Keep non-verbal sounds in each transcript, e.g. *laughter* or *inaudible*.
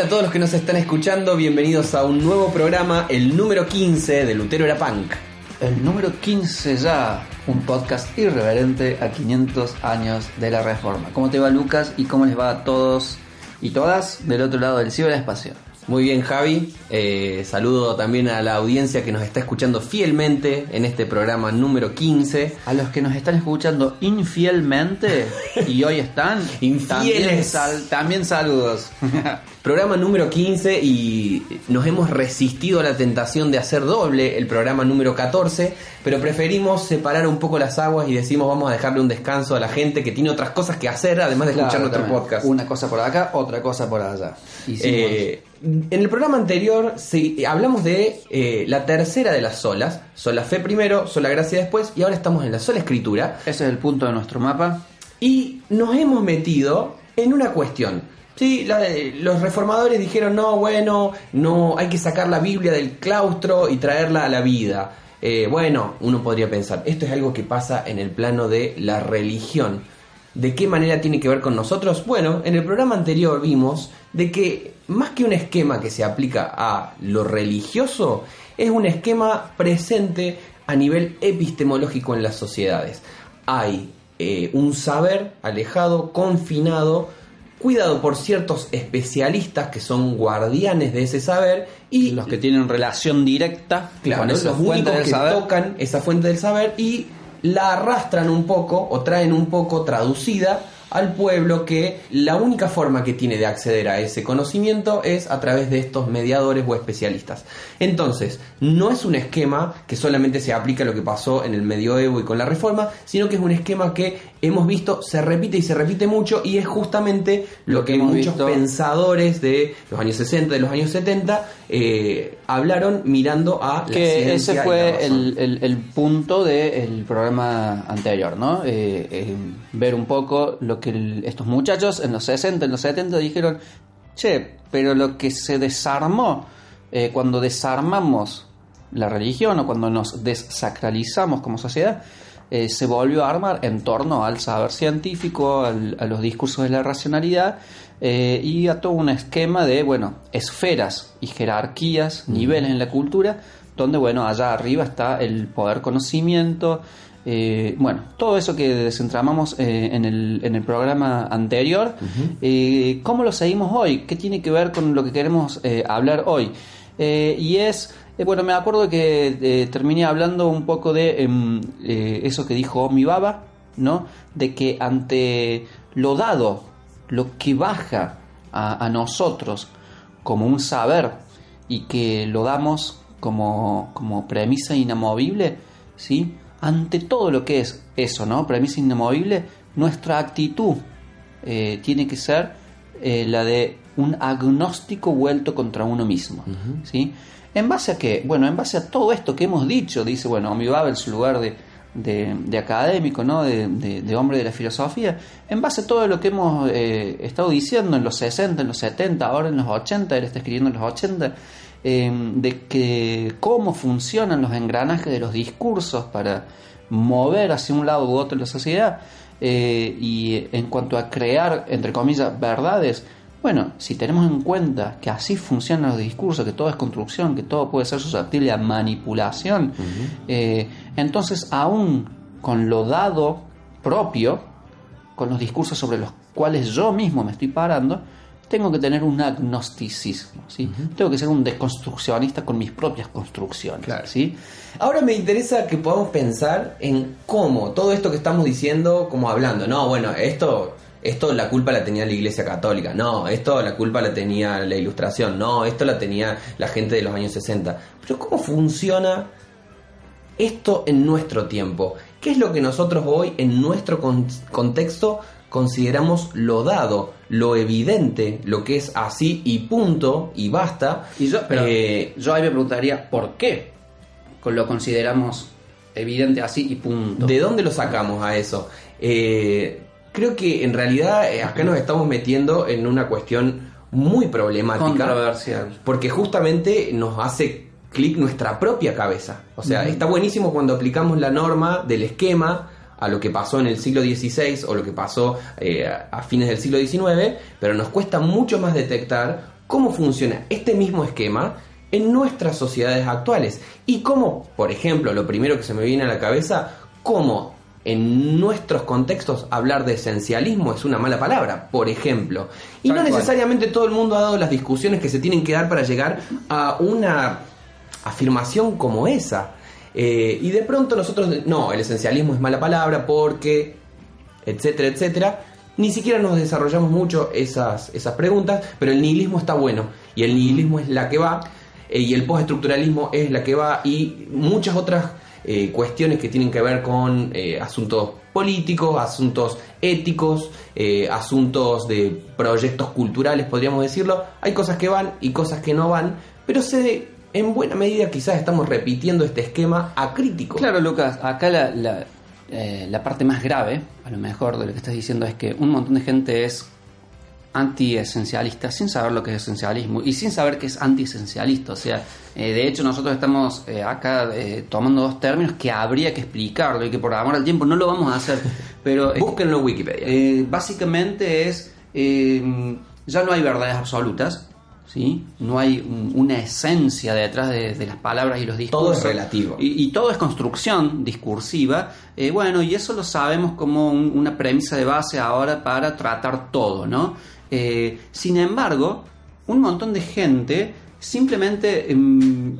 Hola a todos los que nos están escuchando, bienvenidos a un nuevo programa, el número 15 de Lutero era Punk. El número 15 ya, un podcast irreverente a 500 años de la Reforma. ¿Cómo te va Lucas y cómo les va a todos y todas del otro lado del ciberespacio? Muy bien Javi, eh, saludo también a la audiencia que nos está escuchando fielmente en este programa número 15. A los que nos están escuchando infielmente y hoy están, *laughs* también, Infieles. sal- también saludos. *laughs* Programa número 15 y nos hemos resistido a la tentación de hacer doble el programa número 14, pero preferimos separar un poco las aguas y decimos vamos a dejarle un descanso a la gente que tiene otras cosas que hacer además de escuchar Claro, nuestro también. podcast. Una cosa por acá, otra cosa por allá. Hicimos- Eh, en el programa anterior sí, hablamos de eh, la tercera de las solas, sola fe primero, sola gracia después, y ahora estamos en la sola escritura, Ese es el punto de nuestro mapa. y nos hemos metido en una cuestión. Sí, la- los reformadores dijeron, no, bueno, no, hay que sacar la Biblia del claustro y traerla a la vida. Eh, bueno, uno podría pensar, esto es algo que pasa en el plano de la religión. ¿De qué manera tiene que ver con nosotros? Bueno, en el programa anterior vimos de que más que un esquema que se aplica a lo religioso, es un esquema presente a nivel epistemológico en las sociedades. Hay eh, un saber alejado, confinado, cuidado por ciertos especialistas que son guardianes de ese saber y Los que tienen relación directa Claro, con esa los fuente únicos del que saber. tocan esa fuente del saber y la arrastran un poco o traen un poco traducida al pueblo que la única forma que tiene de acceder a ese conocimiento es a través de estos mediadores o especialistas. Entonces, no es un esquema que solamente se aplica a lo que pasó en el medioevo y con la reforma, sino que es un esquema que hemos visto se repite y se repite mucho y es justamente lo, Lo que, muchos visto. pensadores de los años 60, de los años 70, eh, hablaron mirando a la que ciencia ese la fue el, el- el punto del programa anterior, ¿no? Eh, eh, ver un poco lo que el- estos muchachos en los 60, en los 70 dijeron, che, pero lo que se desarmó eh, cuando desarmamos la religión o cuando nos desacralizamos como sociedad, eh, se volvió a armar en torno al saber científico, al- a los discursos de la racionalidad eh, y a todo un esquema de, bueno, esferas y jerarquías, niveles en la cultura, donde, bueno, allá arriba está el poder conocimiento, eh, bueno, todo eso que desentramamos eh, en, el, en el programa anterior, eh, ¿cómo lo seguimos hoy? ¿Qué tiene que ver con lo que queremos hablar hoy? Eh, y es, eh, bueno, me acuerdo que eh, terminé hablando un poco de em, eso que dijo Omi Baba, ¿no? De que ante lo dado, lo que baja a, a nosotros como un saber y que lo damos como, como premisa inamovible, ¿sí? Ante todo lo que es eso, ¿no? Premisa inamovible, nuestra actitud tiene que ser eh, la de un agnóstico vuelto contra uno mismo, ¿sí? ¿En base a qué? Bueno, en base a todo esto que hemos dicho, dice, bueno, Omi en su lugar de, de, de académico, ¿no? De, de- de hombre de la filosofía, en base a todo lo que hemos eh, estado diciendo en los 60, en los 70, ahora en los 80, él está escribiendo en los 80, eh, de que cómo funcionan los engranajes de los discursos para mover hacia un lado u otro la sociedad, eh, y en cuanto a crear, entre comillas, verdades, bueno, si tenemos en cuenta que así funcionan los discursos, que todo es construcción, que todo puede ser susceptible a manipulación, eh, entonces aún con lo dado propio, con los discursos sobre los cuales yo mismo me estoy parando, tengo que tener un agnosticismo, ¿sí? Tengo que ser un deconstruccionista con mis propias construcciones, Claro. ¿sí? Ahora me interesa que podamos pensar en cómo todo esto que estamos diciendo, como hablando, no, bueno, esto, esto la culpa la tenía la Iglesia Católica, no, esto la culpa la tenía la Ilustración, no, esto la tenía la gente de los años 60. Pero ¿cómo funciona esto en nuestro tiempo? ¿Qué es lo que nosotros hoy en nuestro con- contexto consideramos lo dado, lo evidente, lo que es así y punto y basta? Y yo, pero Eh, yo ahí me preguntaría, ¿por qué lo consideramos evidente así y punto? ¿De dónde lo sacamos a eso? Eh, creo que en realidad eh, acá nos estamos metiendo en una cuestión muy problemática. Porque justamente nos hace clic nuestra propia cabeza. O sea, está buenísimo cuando aplicamos la norma del esquema a lo que pasó en el siglo XVI o lo que pasó eh, a fines del siglo XIX, pero nos cuesta mucho más detectar cómo funciona este mismo esquema en nuestras sociedades actuales y cómo, por ejemplo, lo primero que se me viene a la cabeza, cómo en nuestros contextos hablar de esencialismo es una mala palabra, por ejemplo. Y Tal no cual. necesariamente todo el mundo ha dado las discusiones que se tienen que dar para llegar a una afirmación como esa. Eh, y de pronto nosotros, no, el esencialismo es mala palabra porque, etcétera, etcétera. Ni siquiera nos desarrollamos mucho esas, esas preguntas, pero el nihilismo está bueno. Y el nihilismo es la que va, eh, y el postestructuralismo es la que va, y muchas otras eh, cuestiones que tienen que ver con eh, asuntos políticos, asuntos éticos, asuntos de proyectos culturales, podríamos decirlo. Hay cosas que van y cosas que no van, pero se, en buena medida quizás estamos repitiendo este esquema acrítico. Claro, Lucas, acá la, la, eh, la parte más grave, a lo mejor, de lo que estás diciendo es que un montón de gente es anti-esencialista sin saber lo que es esencialismo y sin saber que es anti-esencialista. O sea, eh, de hecho nosotros estamos eh, acá eh, tomando dos términos que habría que explicarlo y que por amor al tiempo no lo vamos a hacer. *laughs* Pero Búsquenlo en Wikipedia. básicamente es, ya no hay verdades absolutas, ¿sí? No hay un- una esencia detrás de, de las palabras y los discursos. Todo es relativo. Y, y todo es construcción discursiva. Eh, bueno, y eso lo sabemos como un- una premisa de base ahora para tratar todo, ¿no? Eh, sin embargo, un montón de gente simplemente em,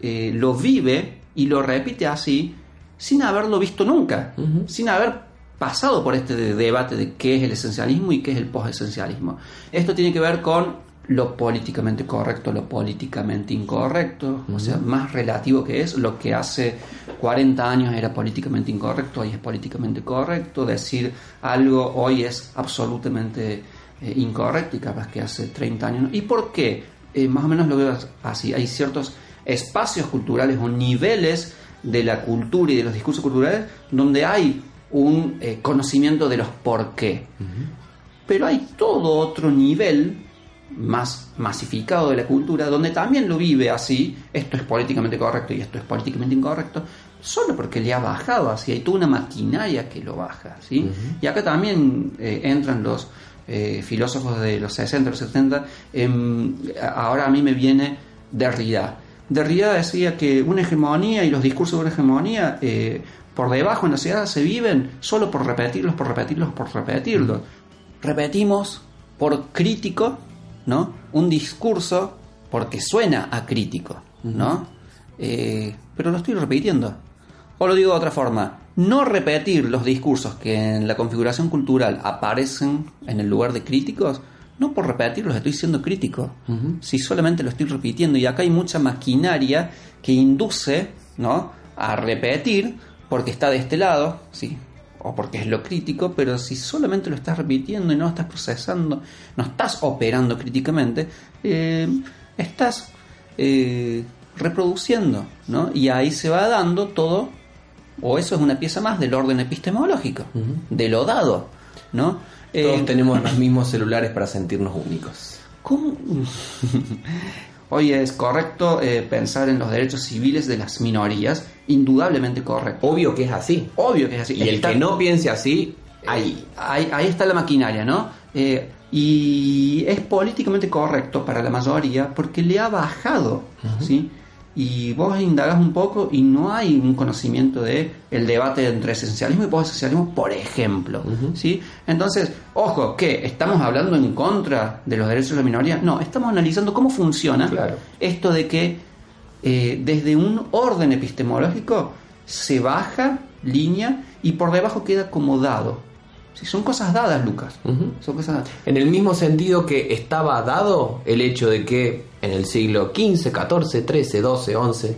eh, lo vive y lo repite así sin haberlo visto nunca, sin haber pasado por este de- debate de qué es el esencialismo y qué es el postesencialismo. Esto tiene que ver con lo políticamente correcto, lo políticamente incorrecto, o sea, más relativo que es, lo que hace 40 años era políticamente incorrecto, hoy es políticamente correcto, decir algo hoy es absolutamente eh, incorrecto y capaz que hace 30 años. no. ¿Y por qué? Eh, más o menos lo veo así, hay ciertos espacios culturales o niveles de la cultura y de los discursos culturales donde hay un eh, conocimiento de los por qué. Pero hay todo otro nivel más masificado de la cultura donde también lo vive así, esto es políticamente correcto y esto es políticamente incorrecto, solo porque le ha bajado así, hay toda una maquinaria que lo baja, ¿sí? Y acá también eh, entran los eh, filósofos de los 60, los 70, em, ahora a mí me viene Derrida. Derrida decía que una hegemonía y los discursos de una hegemonía eh, por debajo en la sociedad se viven solo por repetirlos, por repetirlos, por repetirlos. Repetimos por crítico, ¿no? Un discurso porque suena a crítico, ¿no? Eh, pero lo estoy repitiendo. O lo digo de otra forma, no repetir los discursos que en la configuración cultural aparecen en el lugar de críticos, no por repetirlos estoy siendo crítico, si solamente lo estoy repitiendo. Y acá hay mucha maquinaria que induce ¿no? a repetir porque está de este lado, sí, o porque es lo crítico, pero si solamente lo estás repitiendo y no lo estás procesando, no estás operando críticamente, eh, estás eh, reproduciendo, ¿no? Y ahí se va dando todo, o eso es una pieza más del orden epistemológico, de lo dado, ¿no? Todos Eh, tenemos los mismos celulares para sentirnos únicos. ¿Cómo? *laughs* Hoy es correcto eh, pensar en los derechos civiles de las minorías, indudablemente correcto. Obvio que es así. Obvio que es así. Y el que no piense así, ahí. ahí, ahí está la maquinaria, ¿no? Eh, y es políticamente correcto para la mayoría porque le ha bajado, ¿sí? Y vos indagás un poco y no hay un conocimiento de el debate entre esencialismo y postesencialismo, por ejemplo, ¿sí? Entonces, ojo, que estamos hablando en contra de los derechos de la minoría, no, estamos analizando cómo funciona Claro. esto de que eh, desde un orden epistemológico se baja línea y por debajo queda como dado. Sí, son cosas dadas, Lucas. Son cosas dadas. En el mismo sentido que estaba dado el hecho de que en el siglo XV, XIV, XIII, XII, XI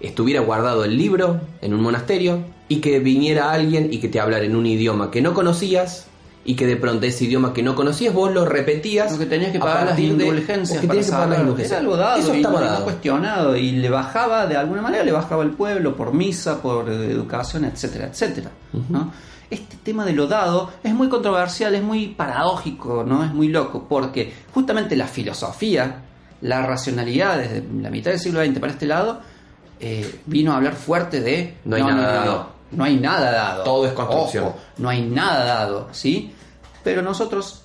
estuviera guardado el libro en un monasterio y que viniera alguien y que te hablara en un idioma que no conocías y que de pronto ese idioma que no conocías vos lo repetías. Lo que tenías que pagar las de- indulgencias que para pagar las saberlo. indulgencias. Era algo dado Eso y estaba dado. cuestionado y le bajaba de alguna manera, le bajaba el pueblo por misa, por educación, etcétera, etcétera. ¿no? Este tema de lo dado es muy controversial, es muy paradójico, ¿no? Es muy loco, porque justamente la filosofía, la racionalidad desde la mitad del siglo XX para este lado, eh, vino a hablar fuerte de No hay nada dado. no hay nada dado. Todo es construcción. Ojo, no hay nada dado, ¿sí? Pero nosotros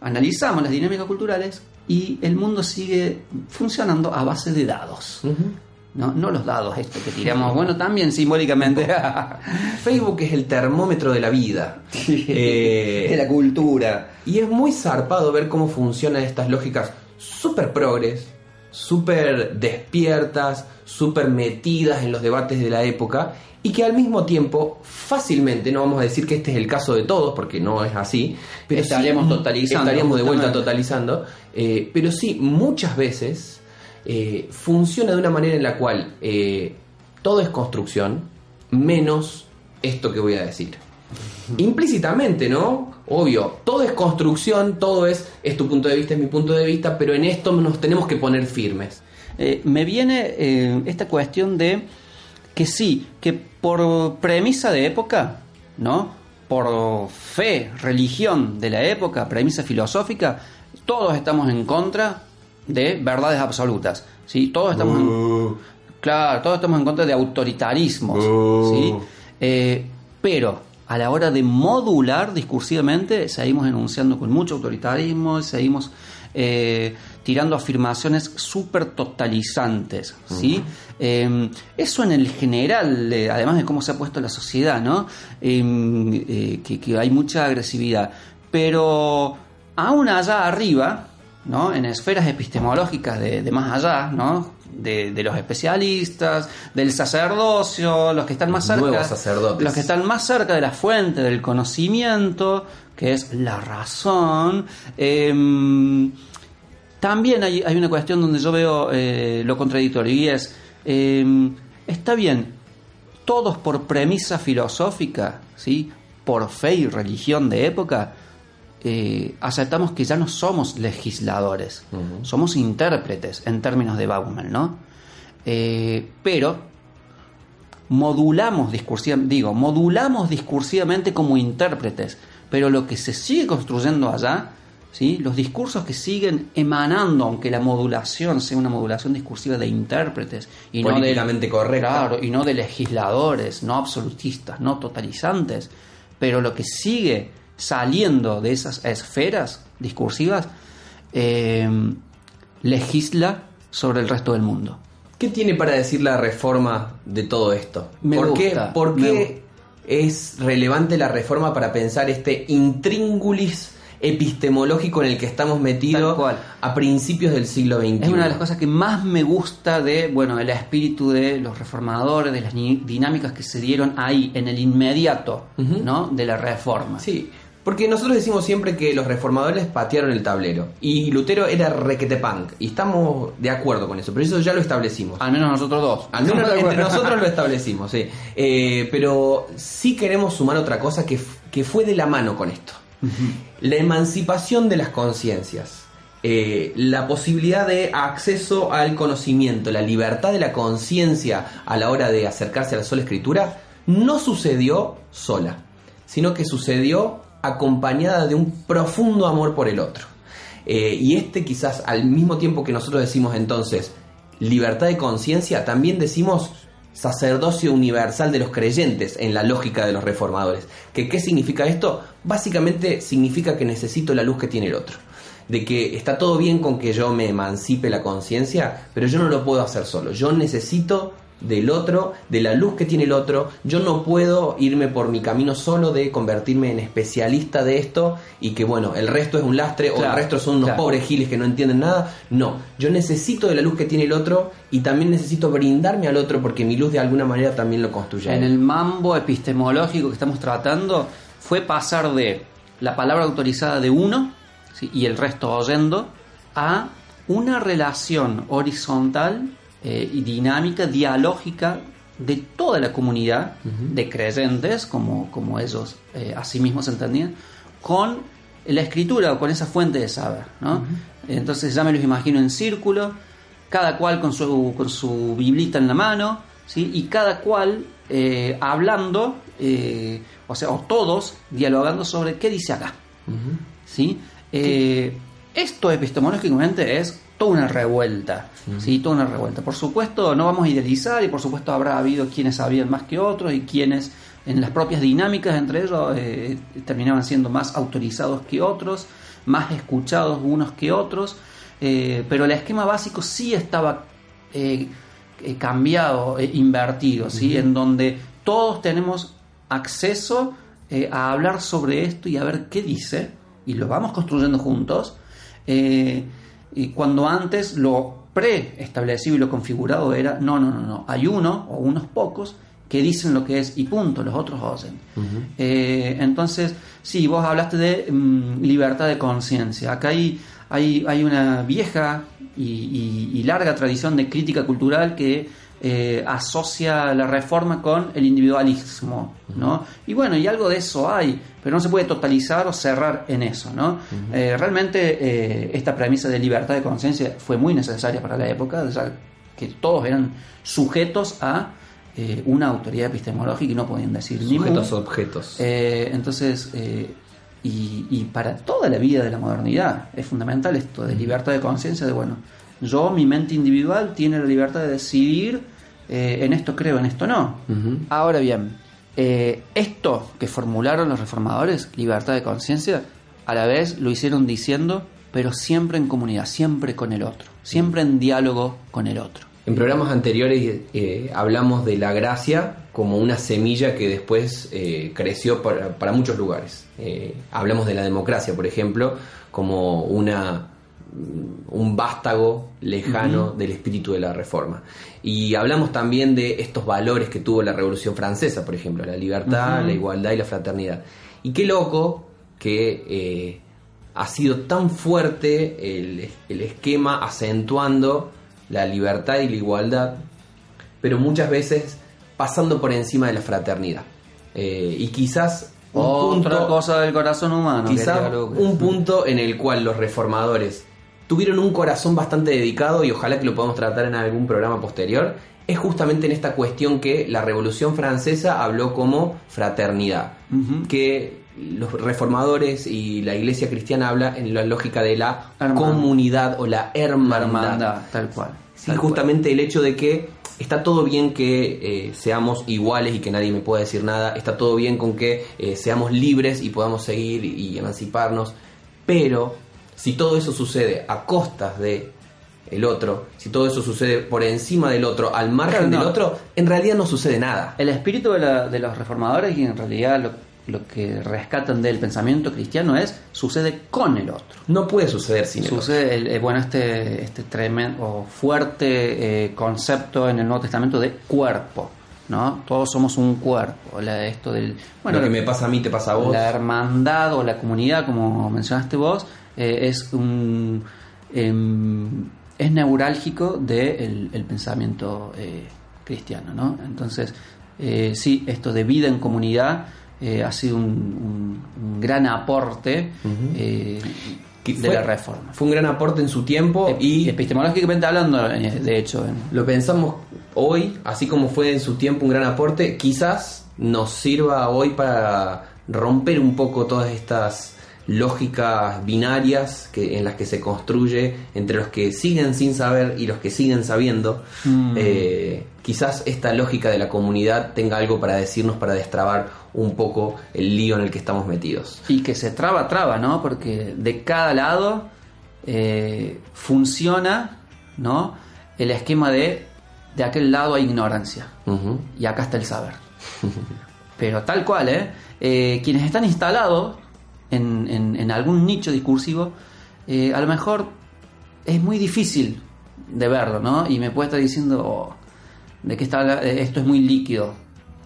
analizamos las dinámicas culturales y el mundo sigue funcionando a base de dados. No, no los dados estos que tiramos, bueno, también simbólicamente. *laughs* Facebook es el termómetro de la vida. Eh, de la cultura. Y es muy zarpado ver cómo funcionan estas lógicas súper progres, súper despiertas, súper metidas en los debates de la época y que al mismo tiempo fácilmente, no vamos a decir que este es el caso de todos, porque no es así, pero estaríamos totalizando. Estaríamos de vuelta totalizando, eh, pero sí, muchas veces eh, funciona de una manera en la cual eh, todo es construcción, menos esto que voy a decir. Implícitamente, ¿no? Obvio, todo es construcción, todo es, es tu punto de vista, es mi punto de vista, pero en esto nos tenemos que poner firmes. me viene esta cuestión de que sí, que por premisa de época, ¿no? Por fe, religión de la época, premisa filosófica, todos estamos en contra de verdades absolutas, ¿sí? Todos estamos en, uh. claro, todos estamos en contra de autoritarismos, ¿sí? Uh. Eh, pero a la hora de modular discursivamente seguimos enunciando con mucho autoritarismo, seguimos eh, tirando afirmaciones súper totalizantes, ¿sí? Em, eso en el general, eh, además de cómo se ha puesto la sociedad, ¿no? Em, que, hay mucha agresividad. Pero aún allá arriba, ¿no? En esferas epistemológicas de, más allá, ¿no? De, los especialistas, del sacerdocio, los que están más cerca, los que están más cerca de la fuente del conocimiento, que es la razón. Em, también hay, una cuestión donde yo veo eh, lo contradictorio y es, em, está bien, todos por premisa filosófica, ¿sí? por fe y religión de época, eh, aceptamos que ya no somos legisladores, somos intérpretes en términos de Bauman, ¿no? Eh, pero modulamos discursivamente, digo, modulamos discursivamente como intérpretes, pero lo que se sigue construyendo allá los discursos que siguen emanando, aunque la modulación sea una modulación discursiva de intérpretes y no de, correcta. y no de legisladores, no absolutistas, no totalizantes, pero lo que sigue saliendo de esas esferas discursivas eh, legisla sobre el resto del mundo. ¿Qué tiene para decir la reforma de todo esto? ¿Por qué, ¿por qué es relevante la reforma para pensar este intríngulis epistemológico en el que estamos metidos a principios del siglo XXI. Es una de las cosas que más me gusta de, bueno, el espíritu de los reformadores, de las dinámicas que se dieron ahí, en el inmediato, ¿no? De la reforma. Sí. Porque nosotros decimos siempre que los reformadores patearon el tablero y Lutero era requete punk y estamos de acuerdo con eso, pero eso ya lo establecimos. Al menos nosotros dos. Al menos *laughs* entre nosotros lo establecimos, sí. Eh, pero sí queremos sumar otra cosa que, que fue de la mano con esto. La emancipación de las conciencias, eh, la posibilidad de acceso al conocimiento, la libertad de la conciencia a la hora de acercarse a la sola escritura, no sucedió sola, sino que sucedió acompañada de un profundo amor por el otro. Eh, y este quizás al mismo tiempo que nosotros decimos entonces libertad de conciencia, también decimos sacerdocio universal de los creyentes en la lógica de los reformadores. ¿Que, ¿Qué significa esto? Básicamente significa que necesito la luz que tiene el otro. De que está todo bien con que yo me emancipe la conciencia, pero yo no lo puedo hacer solo. Yo necesito del otro, de la luz que tiene el otro. Yo no puedo irme por mi camino solo de convertirme en especialista de esto y que bueno, el resto es un lastre o el resto son unos pobres giles que no entienden nada. No, yo necesito de la luz que tiene el otro y también necesito brindarme al otro porque mi luz de alguna manera también lo construye. En el mambo epistemológico que estamos tratando fue pasar de la palabra autorizada de uno y el resto oyendo a una relación horizontal eh, y dinámica, dialógica de toda la comunidad de creyentes, como, como ellos eh, a sí mismos entendían, con la escritura o con esa fuente de saber. ¿no? Entonces ya me los imagino en círculo, cada cual con su, con su biblita en la mano, ¿sí? y cada cual eh, hablando, o sea, o todos dialogando sobre qué dice acá. ¿sí? Esto epistemológicamente es toda una revuelta, ¿sí? Toda una revuelta. Por supuesto, no vamos a idealizar y por supuesto habrá habido quienes sabían más que otros y quienes en las propias dinámicas entre ellos eh, terminaban siendo más autorizados que otros, más escuchados unos que otros. eh, pero el esquema básico sí estaba eh, eh, cambiado, invertido, ¿sí? En donde todos tenemos acceso a hablar sobre esto y a ver qué dice, y lo vamos construyendo juntos. Eh, y cuando antes lo preestablecido y lo configurado era, no, no, no, no, hay uno o unos pocos que dicen lo que es y punto, los otros oyen. Eh, entonces, sí, vos hablaste de mm, libertad de conciencia. Acá hay, hay, hay una vieja y, y- y larga tradición de crítica cultural que eh, asocia la reforma con el individualismo, ¿no? Y bueno, y algo de eso hay, pero no se puede totalizar o cerrar en eso, ¿no? Eh, realmente eh, esta premisa de libertad de conciencia fue muy necesaria para la época, sea, que todos eran sujetos a una autoridad epistemológica y no podían decir ni mu. Sujetos objetos. Entonces, y, y para toda la vida de la modernidad es fundamental esto de libertad de conciencia, de bueno, yo, mi mente individual, tiene la libertad de decidir eh, en esto creo, en esto no. Ahora bien, eh, esto que formularon los reformadores, libertad de conciencia, a la vez lo hicieron diciendo, pero siempre en comunidad, siempre con el otro, siempre en diálogo con el otro. En programas anteriores eh, hablamos de la gracia como una semilla que después eh, creció para, para muchos lugares. Hablamos de la democracia, por ejemplo, como una un vástago lejano del espíritu de la reforma. Y hablamos también de estos valores que tuvo la Revolución Francesa, por ejemplo, la libertad, la igualdad y la fraternidad. Y qué loco que eh, ha sido tan fuerte el, el esquema acentuando la libertad y la igualdad, pero muchas veces pasando por encima de la fraternidad. Eh, y quizás un Otra punto, cosa del corazón humano. quizás un punto en el cual los reformadores tuvieron un corazón bastante dedicado y ojalá que lo podamos tratar en algún programa posterior, es justamente en esta cuestión que la Revolución Francesa habló como fraternidad, que los reformadores y la Iglesia cristiana habla en la lógica de la Hermandad. comunidad o la La hermandad. tal cual. Sí, tal cual. justamente el hecho de que está todo bien que eh, seamos iguales y que nadie me pueda decir nada, está todo bien con que eh, seamos libres y podamos seguir y emanciparnos, pero si todo eso sucede a costas de el otro, si todo eso sucede por encima del otro, al margen no. del otro, en realidad no sucede nada. El espíritu de, la- de los reformadores y en realidad lo, lo que rescatan del pensamiento cristiano es sucede con el otro. No puede suceder sin el otro. Sucede, el- eh, bueno, este, este tremendo o fuerte eh, concepto en el Nuevo Testamento de cuerpo, ¿no? Todos somos un cuerpo. La, esto del, bueno, Lo que me pasa a mí te pasa a vos. la hermandad o la comunidad, como mencionaste vos, eh, es un em, es neurálgico del el pensamiento eh, cristiano, ¿no? Entonces, eh, sí, esto de vida en comunidad ha sido un, un- un gran aporte Que de fue- la reforma. Fue un gran aporte en su tiempo y Epistemológicamente hablando, de hecho, en- lo pensamos hoy, así como fue en su tiempo un gran aporte, quizás nos sirva hoy para romper un poco todas estas lógicas binarias que, en las que se construye entre los que siguen sin saber y los que siguen sabiendo. Mm. Eh, quizás esta lógica de la comunidad tenga algo para decirnos, para destrabar un poco el lío en el que estamos metidos. y que se traba, traba, ¿no? Porque de cada lado eh, funciona, ¿no? El esquema de de aquel lado hay ignorancia y acá está el saber. *laughs* Pero tal cual, ¿eh? Eh, quienes están instalados en, en- en algún nicho discursivo, eh, a lo mejor es muy difícil de verlo, ¿no? Y me puede estar diciendo oh, de que está, eh, esto es muy líquido,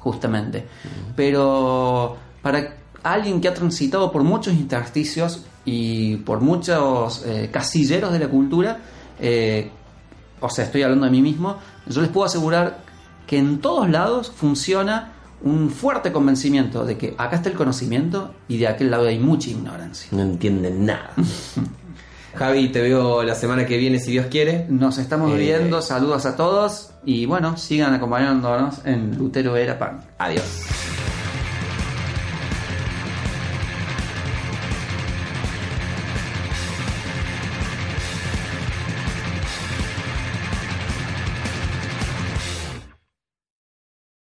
justamente. Pero para alguien que ha transitado por muchos intersticios y por muchos eh, casilleros de la cultura, eh, o sea, estoy hablando de mí mismo, yo les puedo asegurar que en todos lados funciona un fuerte convencimiento de que acá está el conocimiento y de aquel lado hay mucha ignorancia. No entienden nada. *laughs* Javi, te veo la semana que viene si Dios quiere. Nos estamos Eh, viendo, saludos a todos y bueno, sigan acompañándonos en Lutero Era Pan. Adiós.